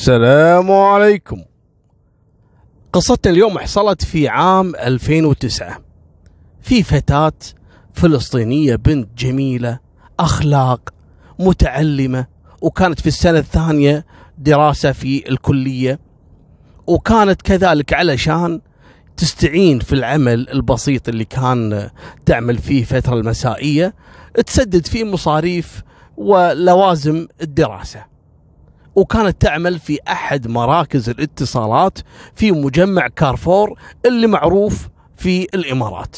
السلام عليكم. قصتنا اليوم حصلت في عام 2009 في فتاة فلسطينية بنت جميلة أخلاق متعلمة وكانت في السنة الثانية دراسة في الكلية وكانت كذلك علشان تستعين في العمل البسيط اللي كان تعمل فيه فترة المسائية تسدد فيه مصاريف ولوازم الدراسة. وكانت تعمل في أحد مراكز الاتصالات في مجمع كارفور اللي معروف في الإمارات.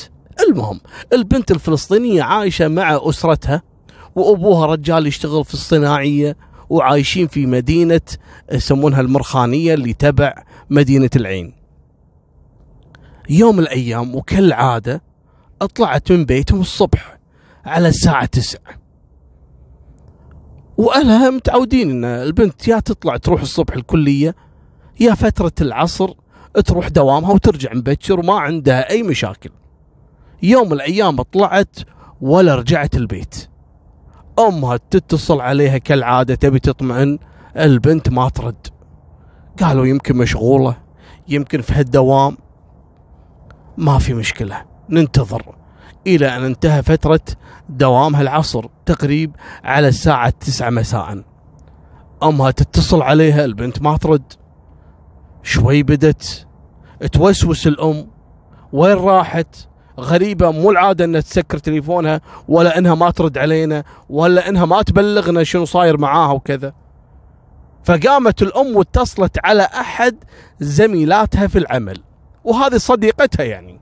المهم البنت الفلسطينية عايشة مع أسرتها وأبوها رجال يشتغل في الصناعية وعايشين في مدينة يسمونها المرخانية اللي تبع مدينة العين. يوم الأيام وكالعادة طلعت من بيتهم الصبح على الساعة 9 واهلها متعودين إن البنت يا تطلع تروح الصبح الكلية يا فترة العصر تروح دوامها وترجع مبكر وما عندها أي مشاكل. يوم من الأيام طلعت ولا رجعت البيت. أمها تتصل عليها كالعادة تبي تطمئن البنت ما ترد. قالوا يمكن مشغولة يمكن في هالدوام ما في مشكلة ننتظر إلى أن انتهى فترة دوامها العصر تقريب على الساعة تسعة مساء. أمها تتصل عليها البنت ما ترد. شوي بدت توسوس الأم. وين راحت؟ غريبة مو العادة إنها تسكر تليفونها ولا إنها ما ترد علينا ولا إنها ما تبلغنا شنو صاير معاها وكذا. فقامت الأم واتصلت على أحد زميلاتها في العمل. وهذه صديقتها يعني.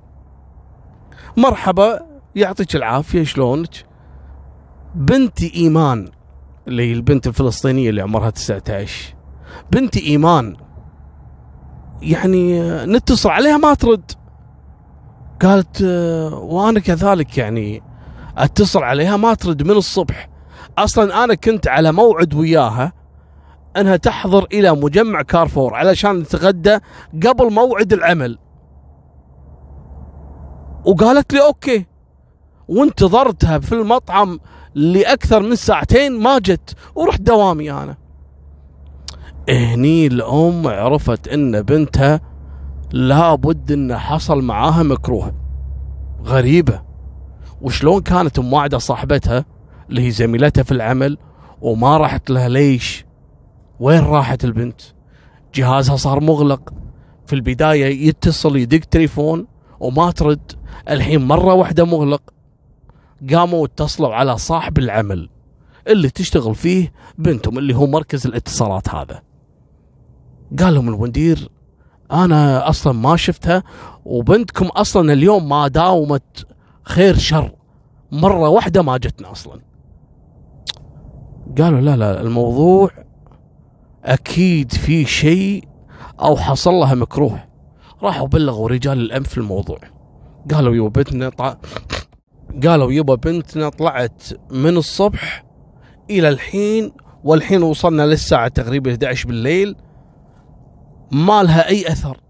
مرحبا. يعطيك العافية شلونك؟ بنتي إيمان اللي هي البنت الفلسطينية اللي عمرها 19 بنتي إيمان يعني نتصل عليها ما ترد. قالت وأنا كذلك يعني أتصل عليها ما ترد من الصبح. أصلا أنا كنت على موعد وياها إنها تحضر إلى مجمع كارفور علشان نتغدى قبل موعد العمل. وقالت لي أوكي. وانتظرتها في المطعم لأكثر من ساعتين ما جت ورحت دوامي أنا. هني الأم عرفت إن بنتها لابد انه حصل معاها مكروه غريبة. وشلون كانت موعده صاحبتها اللي هي زميلتها في العمل وما راحت لها ليش؟ وين راحت البنت؟ جهازها صار مغلق. في البداية يتصل يدق تليفون وما ترد. الحين مرة واحدة مغلق. قاموا واتصلوا على صاحب العمل اللي تشتغل فيه بنتهم اللي هو مركز الاتصالات هذا. قال لهم المدير أنا أصلا ما شفتها وبنتكم أصلا اليوم ما داومت خير شر مرة واحدة ما جتنا أصلا. قالوا لا لا الموضوع أكيد في شيء أو حصل لها مكروه. راحوا بلغوا رجال الامن في الموضوع. قالوا يو بنتنا طع... قالوا يبا بنتنا طلعت من الصبح إلى الحين والحين وصلنا للساعة تقريبا 11 بالليل ما لها أي أثر.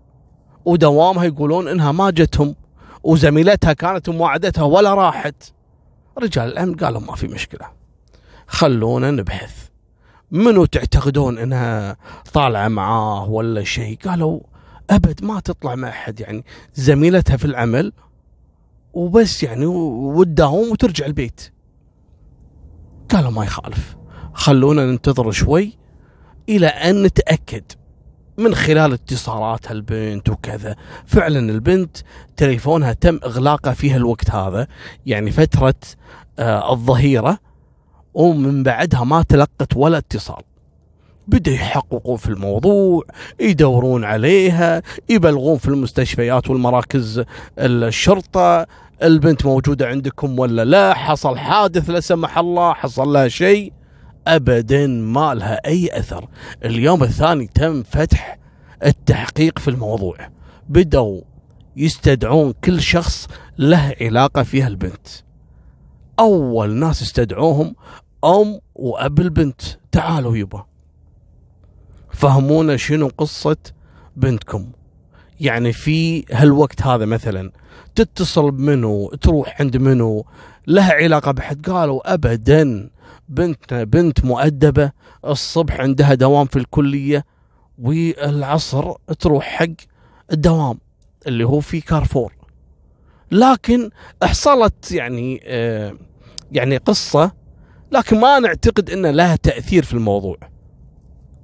ودوامها يقولون إنها ما جتهم وزميلتها كانت مواعدتها ولا راحت. رجال الأمن قالوا ما في مشكلة خلونا نبحث. منو تعتقدون إنها طالعة معاه ولا شيء؟ قالوا أبد ما تطلع مع أحد يعني زميلتها في العمل وبس يعني وتداوم وترجع البيت. قالوا ما يخالف. خلونا ننتظر شوي إلى أن نتأكد من خلال اتصالات البنت وكذا. فعلا البنت تليفونها تم إغلاقه في الوقت هذا يعني فترة آه الظهيرة ومن بعدها ما تلقت ولا اتصال. بدأوا يحققون في الموضوع يدورون عليها يبلغون في المستشفيات والمراكز الشرطة البنت موجودة عندكم ولا لا؟ حصل حادث لا سمح الله حصل لها شيء؟ أبدا ما لها أي أثر. اليوم الثاني تم فتح التحقيق في الموضوع. بدأوا يستدعون كل شخص له علاقة فيها البنت. أول ناس استدعوهم أم وأب البنت. تعالوا يبا. فهمونا شنو قصة بنتكم. يعني في هالوقت هذا مثلا تتصل بمنو تروح عند منو لها علاقة بحد قالوا أبدا بنتنا بنت مؤدبة الصبح عندها دوام في الكلية والعصر تروح حق الدوام اللي هو في كارفور. لكن حصلت يعني آه يعني قصة لكن ما نعتقد أن لها تأثير في الموضوع.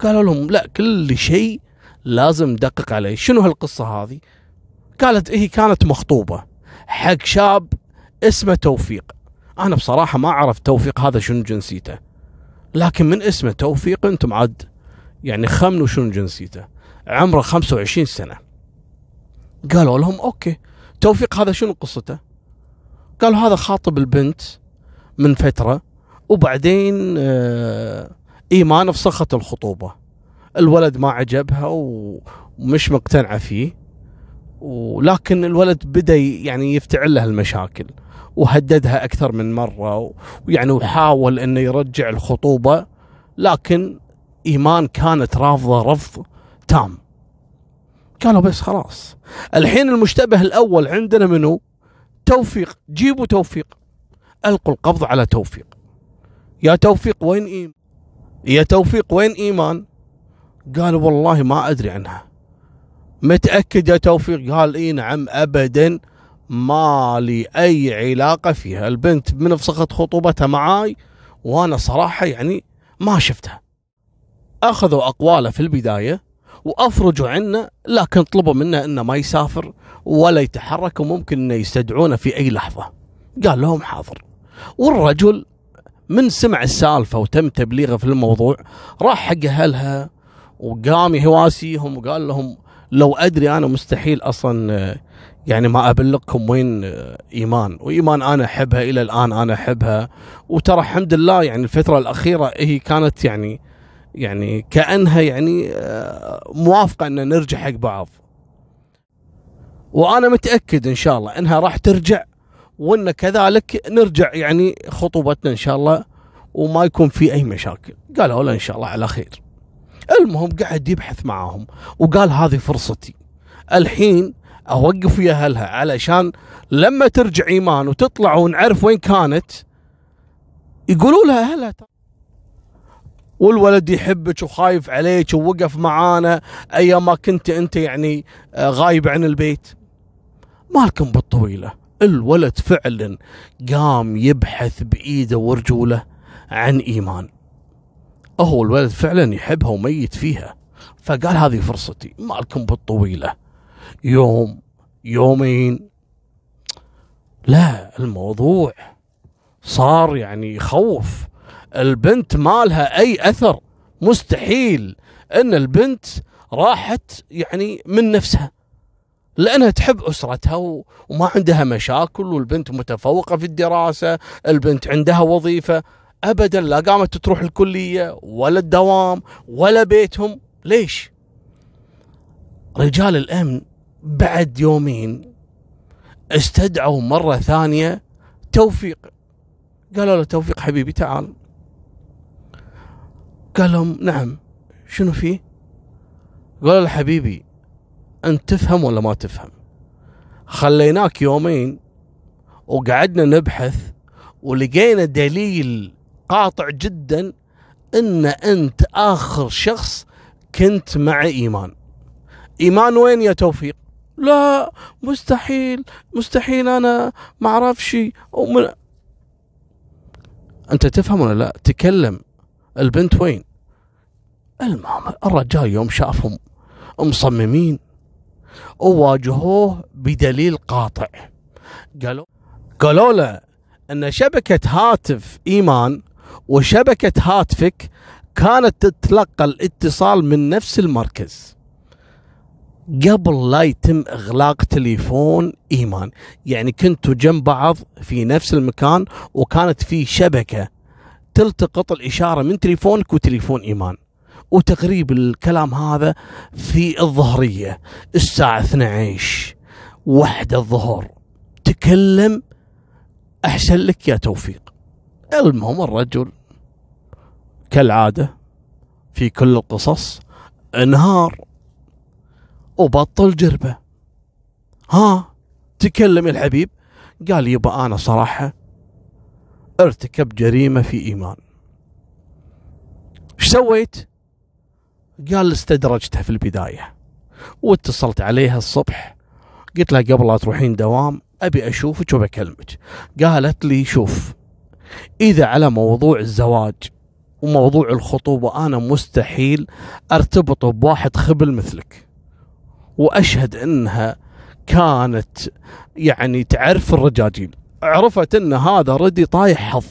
قالوا لهم لا كل شيء لازم ندقق عليه. شنو هالقصة هذه؟ قالت هي كانت مخطوبة. حق شاب اسمه توفيق. أنا بصراحة ما أعرف توفيق هذا شنو جنسيته. لكن من اسمه توفيق أنتم عاد يعني خمنوا شنو جنسيته. عمره 25 سنة. قالوا لهم أوكي. توفيق هذا شنو قصته؟ قالوا هذا خاطب البنت من فترة وبعدين آه إيمان فسخت الخطوبة. الولد ما عجبها ومش مقتنعة فيه. ولكن الولد بدأ يعني يفتعل له المشاكل وهددها أكثر من مرة ويعني وحاول إنه يرجع الخطوبة لكن إيمان كانت رافضة رفض تام. قالوا بس خلاص. الحين المشتبه الأول عندنا منو؟ توفيق. جيبوا توفيق. ألقوا القبض على توفيق. يا توفيق وين إيمان؟ يا توفيق وين إيمان؟ قالوا والله ما أدري عنها. متأكد يا توفيق؟ قال إي نعم ابدا ما لي أي علاقة فيها. البنت من فسخت خطوبتها معاي وأنا صراحة يعني ما شفتها. أخذوا أقواله في البداية وأفرجوا عنه لكن طلبوا منه إنه ما يسافر ولا يتحرك وممكن إنه يستدعونه في أي لحظة. قال لهم حاضر. والرجل من سمع السالفة وتم تبليغه في الموضوع راح حق أهلها وقام يواسيهم وقال لهم لو أدري أنا مستحيل أصلا يعني ما أبلغكم وين إيمان. وإيمان أنا أحبها إلى الآن أنا أحبها. وترى الحمد لله يعني الفترة الأخيرة هي كانت يعني يعني كأنها يعني موافقة أن نرجع حق بعض. وأنا متأكد إن شاء الله إنها راح ترجع. وإن كذلك نرجع يعني خطوبتنا إن شاء الله وما يكون في أي مشاكل. قالوا له إن شاء الله على خير. المهم قاعد يبحث معاهم وقال هذه فرصتي. الحين أوقف ويا أهلها علشان لما ترجع إيمان وتطلع ونعرف وين كانت يقولوا لها أهلها والولد يحبك وخايف عليك ووقف معانا أيام ما كنت أنت يعني آه، غايب عن البيت. مالكم بالطويلة. الولد فعلا قام يبحث بإيده ورجوله عن إيمان. هو الولد فعلا يحبها وميت فيها. فقال هذه فرصتي مالكم بالطويلة. يوم يومين. لا الموضوع صار يعني يخوف. البنت ما لها أي أثر؟ مستحيل أن البنت راحت يعني من نفسها. لأنها تحب أسرتها وما عندها مشاكل والبنت متفوقة في الدراسة البنت عندها وظيفة ابدا لا قامت تروح الكلية ولا الدوام ولا بيتهم ليش؟ رجال الأمن بعد يومين استدعوا مرة ثانية توفيق قالوا له توفيق حبيبي تعال قال لهم نعم شنو فيه؟ قالوا له حبيبي انت تفهم ولا ما تفهم؟ خليناك يومين وقعدنا نبحث ولقينا دليل قاطع جدا إن أنت آخر شخص كنت مع إيمان. إيمان وين يا توفيق؟ لا مستحيل مستحيل أنا ما أعرفش. ومن... أنت تفهم ولا لا؟ تكلم البنت وين؟ المهم الرجال يوم شافهم مصممين وواجهوه بدليل قاطع. قالوا قالوا له أن شبكة هاتف إيمان وشبكة هاتفك كانت تتلقى الاتصال من نفس المركز. قبل لا يتم إغلاق تليفون إيمان يعني كنتوا جنب بعض في نفس المكان وكانت في شبكة تلتقط الإشارة من تليفونك وتليفون إيمان. وتقريب الكلام هذا في الظهرية الساعة 12 واحدة الظهر. تكلم أحسن لك يا توفيق. المهم الرجل كالعادة في كل القصص انهار وبطل جربة. ها تكلم الحبيب. قال يبا أنا صراحة ارتكب جريمة في إيمان. إيش سويت؟ قال استدرجتها في البداية واتصلت عليها الصبح. قلت لها قبل لا تروحين دوام أبي أشوفك وبكلمك قالت لي شوف إذا على موضوع الزواج وموضوع الخطوبة أنا مستحيل أرتبط بواحد خبل مثلك. وأشهد أنها كانت يعني تعرف الرجاجيل عرفت أن هذا ردي طايح حظ.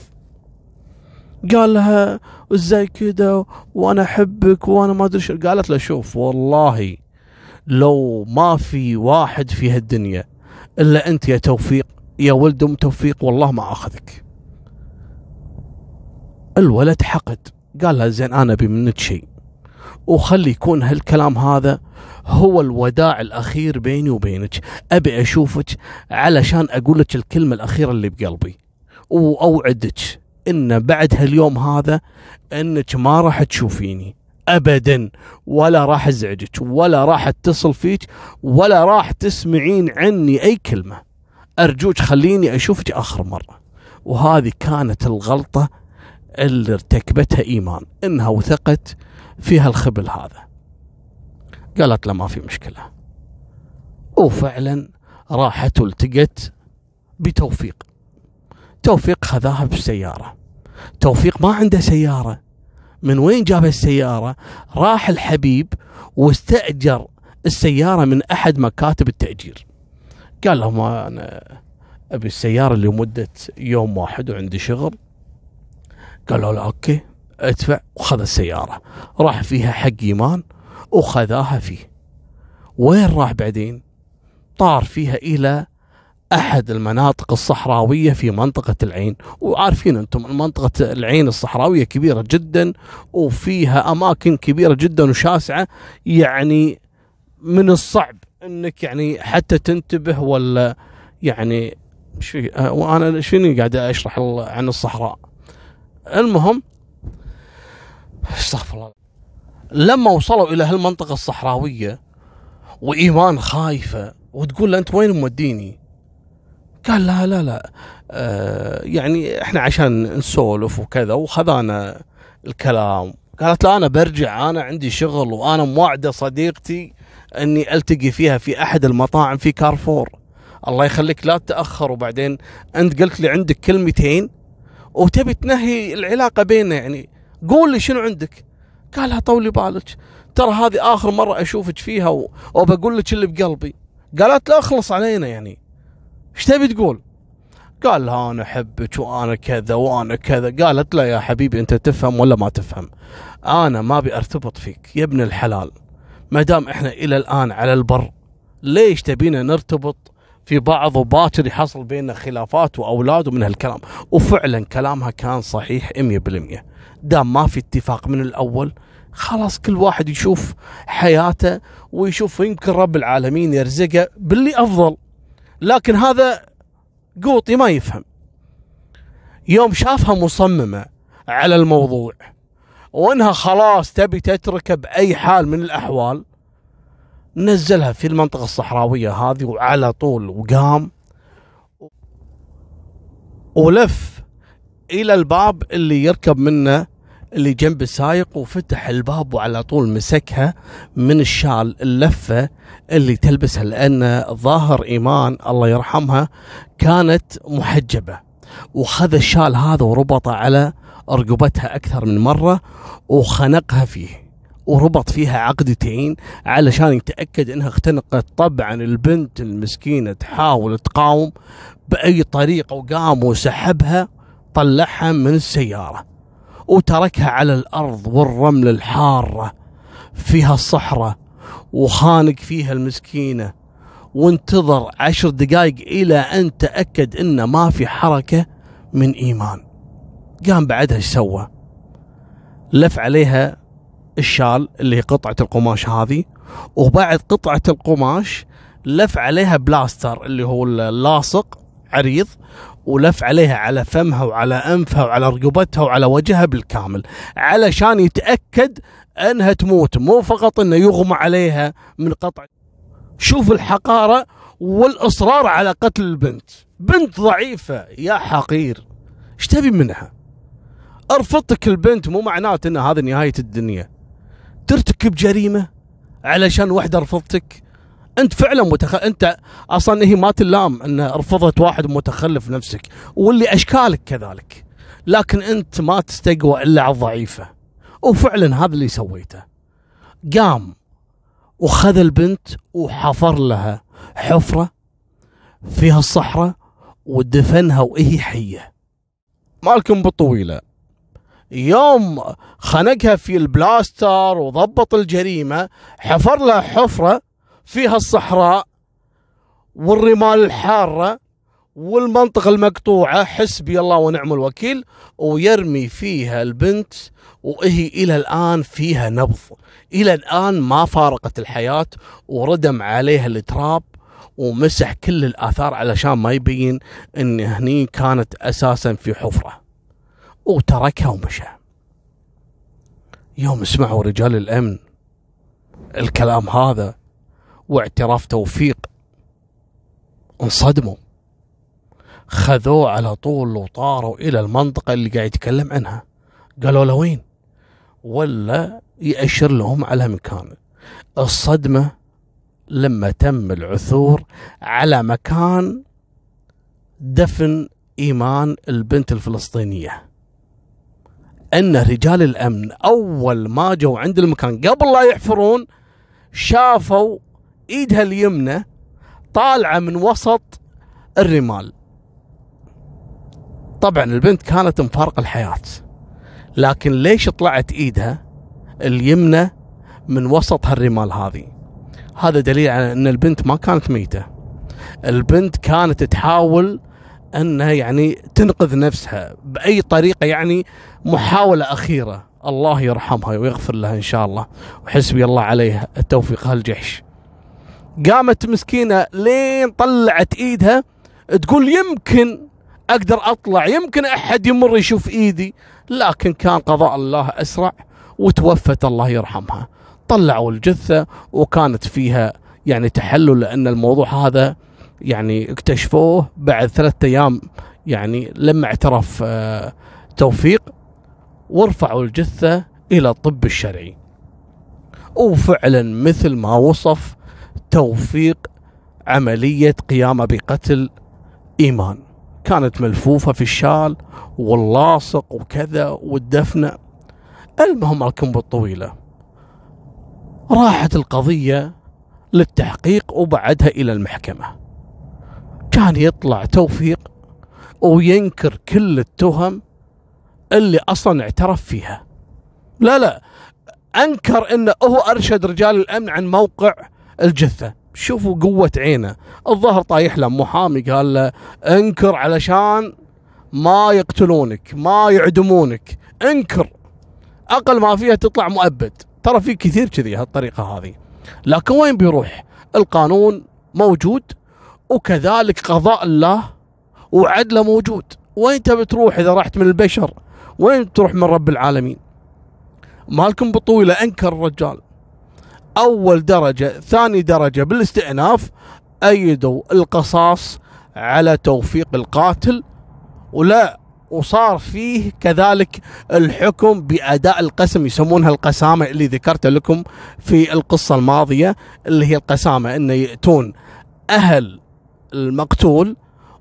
قال لها إزاي كذا وأنا أحبك وأنا ما أدري قالت له شوف والله لو ما في واحد في هالدنيا إلا أنت يا توفيق يا ولد أم توفيق والله ما أخذك. الولد حقد. قال لها زين أنا أبي منك شيء وخلي يكون هالكلام هذا هو الوداع الأخير بيني وبينك. أبي أشوفك علشان أقول لك الكلمة الأخيرة اللي بقلبي وأوعدك إن بعد هاليوم هذا إنك ما راح تشوفيني. ابدا. ولا راح أزعجك ولا راح أتصل فيك ولا راح تسمعين عني أي كلمة. أرجوك خليني أشوفك آخر مرة. وهذه كانت الغلطة اللي ارتكبتها إيمان. إنها وثقت في هالخبل هذا. قالت له ما في مشكلة. وفعلا راحت والتقت بتوفيق. توفيق خذاها بالسيارة توفيق ما عنده سيارة. من وين جاب السيارة؟ راح الحبيب واستأجر السيارة من أحد مكاتب التأجير. قال لهم أنا أبي السيارة لمدة يوم واحد وعندي شغل. قالوا له أوكي ادفع وخذ السيارة. راح فيها حق إيمان وخذاها فيه. وين راح بعدين؟ طار فيها إلى أحد المناطق الصحراوية في منطقة العين. وعارفين أنتم منطقة العين الصحراوية كبيرة جدا وفيها أماكن كبيرة جدا وشاسعة. يعني من الصعب أنك يعني حتى تنتبه ولا يعني شو وأنا شنو قاعد أشرح عن الصحراء. المهم استغفر الله. لما وصلوا إلى هالمنطقة الصحراوية وإيمان خايفة وتقول له أنت وين موديني؟ قال لا لا لا. آه يعني إحنا عشان نسولف وكذا وخذانا الكلام. قالت لا أنا برجع أنا عندي شغل وأنا موعدة صديقتي إني ألتقي فيها في أحد المطاعم في كارفور. الله يخليك لا تتاخر وبعدين أنت قلت لي عندك كلمتين وتبي تنهي العلاقة بيننا. يعني قول لي شنو عندك؟ قالها طولي بالك. ترى هذه آخر مرة أشوفك فيها وبقول لك اللي بقلبي. قالت لا اخلص علينا يعني. إيش تبي تقول؟ قال لها أنا أحبك وأنا كذا وأنا كذا. قالت لا يا حبيبي أنت تفهم ولا ما تفهم؟ أنا ما أبي أرتبط فيك يا ابن الحلال. ما دام إحنا إلى الآن على البر ليش تبينا نرتبط في بعض وباكر يحصل بيننا خلافات وأولاد ومن هالكلام؟ وفعلا كلامها كان صحيح 100% دام ما في اتفاق من الأول خلاص كل واحد يشوف حياته ويشوف يمكن رب العالمين يرزقه باللي أفضل. لكن هذا قوطي ما يفهم. يوم شافها مصممة على الموضوع وانها خلاص تبي تتركه بأي حال من الأحوال نزلها في المنطقة الصحراوية هذه وعلى طول وقام ولف إلى الباب اللي يركب منه اللي جنب السايق وفتح الباب وعلى طول مسكها من الشال اللفة اللي تلبسها لأن ظاهر إيمان الله يرحمها كانت محجبة. وخذ الشال هذا وربطه على رقبتها أكثر من مرة وخنقها فيه وربط فيها عقدتين علشان يتأكد إنها اختنقت. طبعا البنت المسكينة تحاول تقاوم بأي طريقة وقام وسحبها طلعها من السيارة. وتركها على الأرض والرمل الحارة فيها الصحراء وخانق فيها المسكينة. وانتظر عشر دقائق إلى أن تأكد أن ما في حركة من إيمان. قام بعدها إيش سوى؟ لف عليها الشال اللي هي قطعة القماش هذه وبعد قطعة القماش لف عليها بلاستر اللي هو اللاصق عريض ولف عليها على فمها وعلى أنفها وعلى رقبتها وعلى وجهها بالكامل علشان يتأكد أنها تموت مو فقط إنه يغمى عليها من قطع. شوف الحقارة والإصرار على قتل البنت. بنت ضعيفة يا حقير. إيش تبي منها؟ أرفضتك البنت مو معناته إن هذه نهاية الدنيا. ترتكب جريمة علشان وحدة رفضتك؟ انت فعلا متخ... انت أصلا هي ما تلام إن رفضت واحد متخلف نفسك واللي أشكالك كذلك. لكن أنت ما تستقوى إلا على الضعيفة. وفعلا هذا اللي سويته. قام وخذ البنت وحفر لها حفرة فيها الصحراء ودفنها وهي حية. مالكم بالطويلة. يوم خنقها في البلاستر وضبط الجريمة حفر لها حفرة فيها الصحراء والرمال الحارة والمنطقة المقطوعة. حسبي الله ونعم الوكيل. ويرمي فيها البنت وهي إلى الآن فيها نبض. إلى الآن ما فارقت الحياة وردم عليها التراب ومسح كل الآثار علشان ما يبين إن هني كانت أساسا في حفرة. وتركها ومشى. يوم سمعوا رجال الأمن الكلام هذا واعتراف توفيق. انصدموا. خذوه على طول وطاروا إلى المنطقة اللي قاعد يتكلم عنها. قالوا له وين؟ ولا يأشر لهم على مكان. الصدمة لما تم العثور على مكان دفن إيمان البنت الفلسطينية. أن رجال الأمن أول ما جو عند المكان قبل لا يحفرون شافوا ايدها اليمنى طالعة من وسط الرمال. طبعا البنت كانت مفارقة الحياة لكن ليش طلعت إيدها اليمنى من وسط هالرمال هذه؟ هذا دليل على إن البنت ما كانت ميتة. البنت كانت تحاول إنها يعني تنقذ نفسها بأي طريقة يعني محاولة أخيرة. الله يرحمها ويغفر لها إن شاء الله. وحسبي الله عليها. التوفيق. هالجحش قامت مسكينة لين طلعت إيدها تقول يمكن أقدر أطلع يمكن أحد يمر يشوف إيدي لكن كان قضاء الله أسرع وتوفت الله يرحمها. طلعوا الجثة وكانت فيها يعني تحلل لأن الموضوع هذا يعني اكتشفوه بعد ثلاثة أيام يعني لما اعترف آه، توفيق. ورفعوا الجثة إلى الطب الشرعي. وفعلا مثل ما وصف توفيق عملية قيامه بقتل إيمان. كانت ملفوفة في الشال واللاصق وكذا والدفنة. المهم الكم الطويله راحت القضية للتحقيق وبعدها إلى المحكمة. كان يطلع توفيق وينكر كل التهم اللي أصلا اعترف فيها. لا لا. أنكر إنه هو أرشد رجال الأمن عن موقع الجثة. شوفوا قوة عينه. الظهر طايح له محامي قال له انكر علشان ما يقتلونك ما يعدمونك. انكر. أقل ما فيها تطلع مؤبد. ترى في كثير كذي هالطريقة هذه. لكن وين بيروح؟ القانون موجود وكذلك قضاء الله وعدله موجود. وين تبي تروح إذا رحت من البشر؟ وين تروح من رب العالمين؟ مالكم بطويلة انكر الرجال. أول درجة ثاني درجة بالاستئناف أيدوا القصاص على توفيق القاتل ولا وصار فيه كذلك الحكم بأداء القسم يسمونها القسامة اللي ذكرت لكم في القصة الماضية اللي هي القسامة انه يأتون أهل المقتول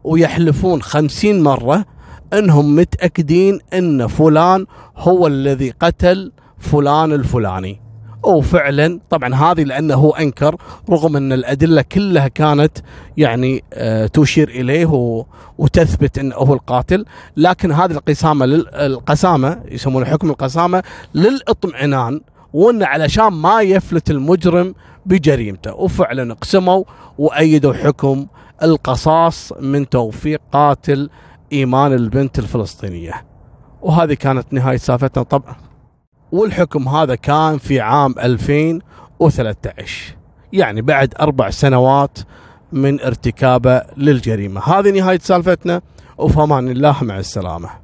ويحلفون خمسين مرة إنهم متأكدين إن فلان هو الذي قتل فلان الفلاني. وفعلا طبعا هذه لأنه هو أنكر رغم أن الأدلة كلها كانت يعني آه تشير إليه وتثبت أنه هو القاتل. لكن هذه القسامة القسامة يسمونها حكم القسامة للاطمئنان وأن علشان ما يفلت المجرم بجريمته. وفعلا اقسموا وأيدوا حكم القصاص من توفيق قاتل إيمان البنت الفلسطينية. وهذه كانت نهاية سالفتنا طبعا والحكم هذا كان في عام 2013 يعني بعد أربع سنوات من ارتكابه للجريمة. هذه نهاية سالفتنا وفي أمان الله مع السلامة.